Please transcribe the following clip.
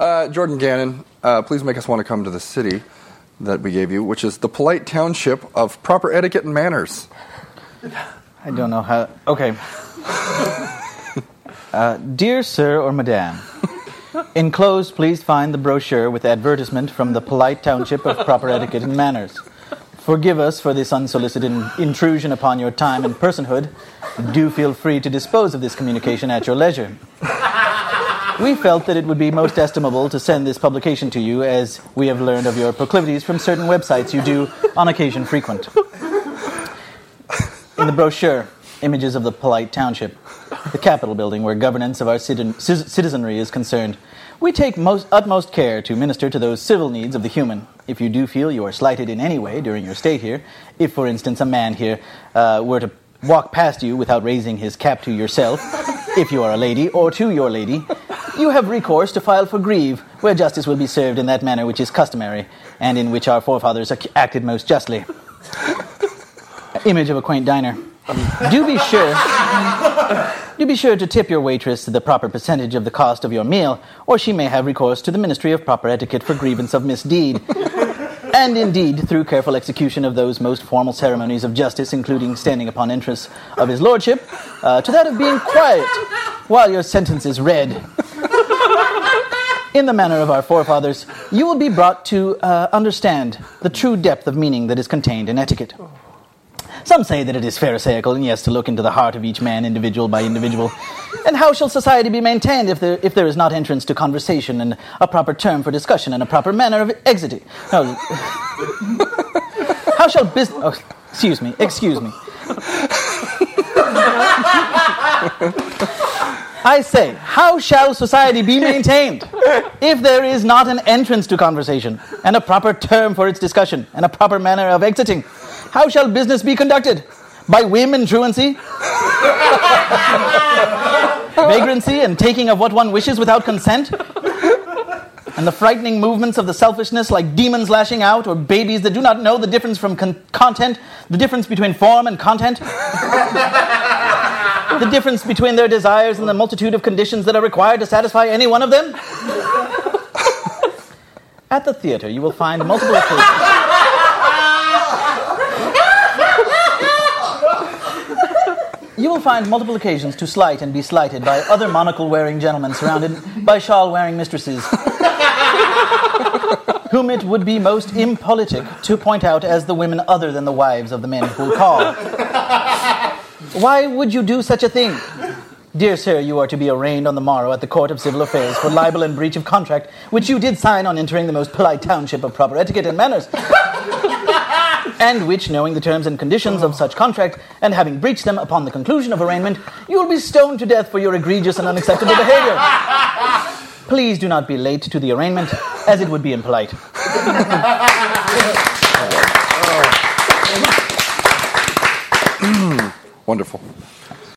Uh, Jordan Gannon, uh, please make us want to come to the city that we gave you, which is the polite township of proper etiquette and manners. I don't know how. Okay. Uh, dear sir or madame, enclosed, please find the brochure with advertisement from the polite township of proper etiquette and manners. Forgive us for this unsolicited intrusion upon your time and personhood. Do feel free to dispose of this communication at your leisure. We felt that it would be most estimable to send this publication to you as we have learned of your proclivities from certain websites you do on occasion frequent. In the brochure, images of the polite township, the Capitol building where governance of our citizenry is concerned. We take most, utmost care to minister to those civil needs of the human. If you do feel you are slighted in any way during your stay here, if, for instance, a man here uh, were to walk past you without raising his cap to yourself, if you are a lady, or to your lady, you have recourse to file for grieve, where justice will be served in that manner which is customary, and in which our forefathers ac- acted most justly. Image of a quaint diner. Do be sure. Do be sure to tip your waitress the proper percentage of the cost of your meal, or she may have recourse to the Ministry of Proper Etiquette for grievance of misdeed. And indeed, through careful execution of those most formal ceremonies of justice, including standing upon entrance of his lordship, uh, to that of being quiet while your sentence is read. In the manner of our forefathers, you will be brought to uh, understand the true depth of meaning that is contained in etiquette. Some say that it is pharisaical, and yes, to look into the heart of each man, individual by individual. And how shall society be maintained if there, if there is not entrance to conversation and a proper term for discussion and a proper manner of exiting? How shall business. Oh, excuse me, excuse me. I say, how shall society be maintained if there is not an entrance to conversation and a proper term for its discussion and a proper manner of exiting? How shall business be conducted? By whim and truancy? Vagrancy and taking of what one wishes without consent? And the frightening movements of the selfishness like demons lashing out or babies that do not know the difference from con- content, the difference between form and content? The difference between their desires and the multitude of conditions that are required to satisfy any one of them? At the theater, you will find multiple occasions. You will find multiple occasions to slight and be slighted by other monocle wearing gentlemen surrounded by shawl wearing mistresses, whom it would be most impolitic to point out as the women other than the wives of the men who call. Why would you do such a thing? Dear sir, you are to be arraigned on the morrow at the Court of Civil Affairs for libel and breach of contract, which you did sign on entering the most polite township of proper etiquette and manners and which, knowing the terms and conditions of such contract, and having breached them upon the conclusion of arraignment, you will be stoned to death for your egregious and unacceptable behavior. Please do not be late to the arraignment, as it would be impolite. Wonderful.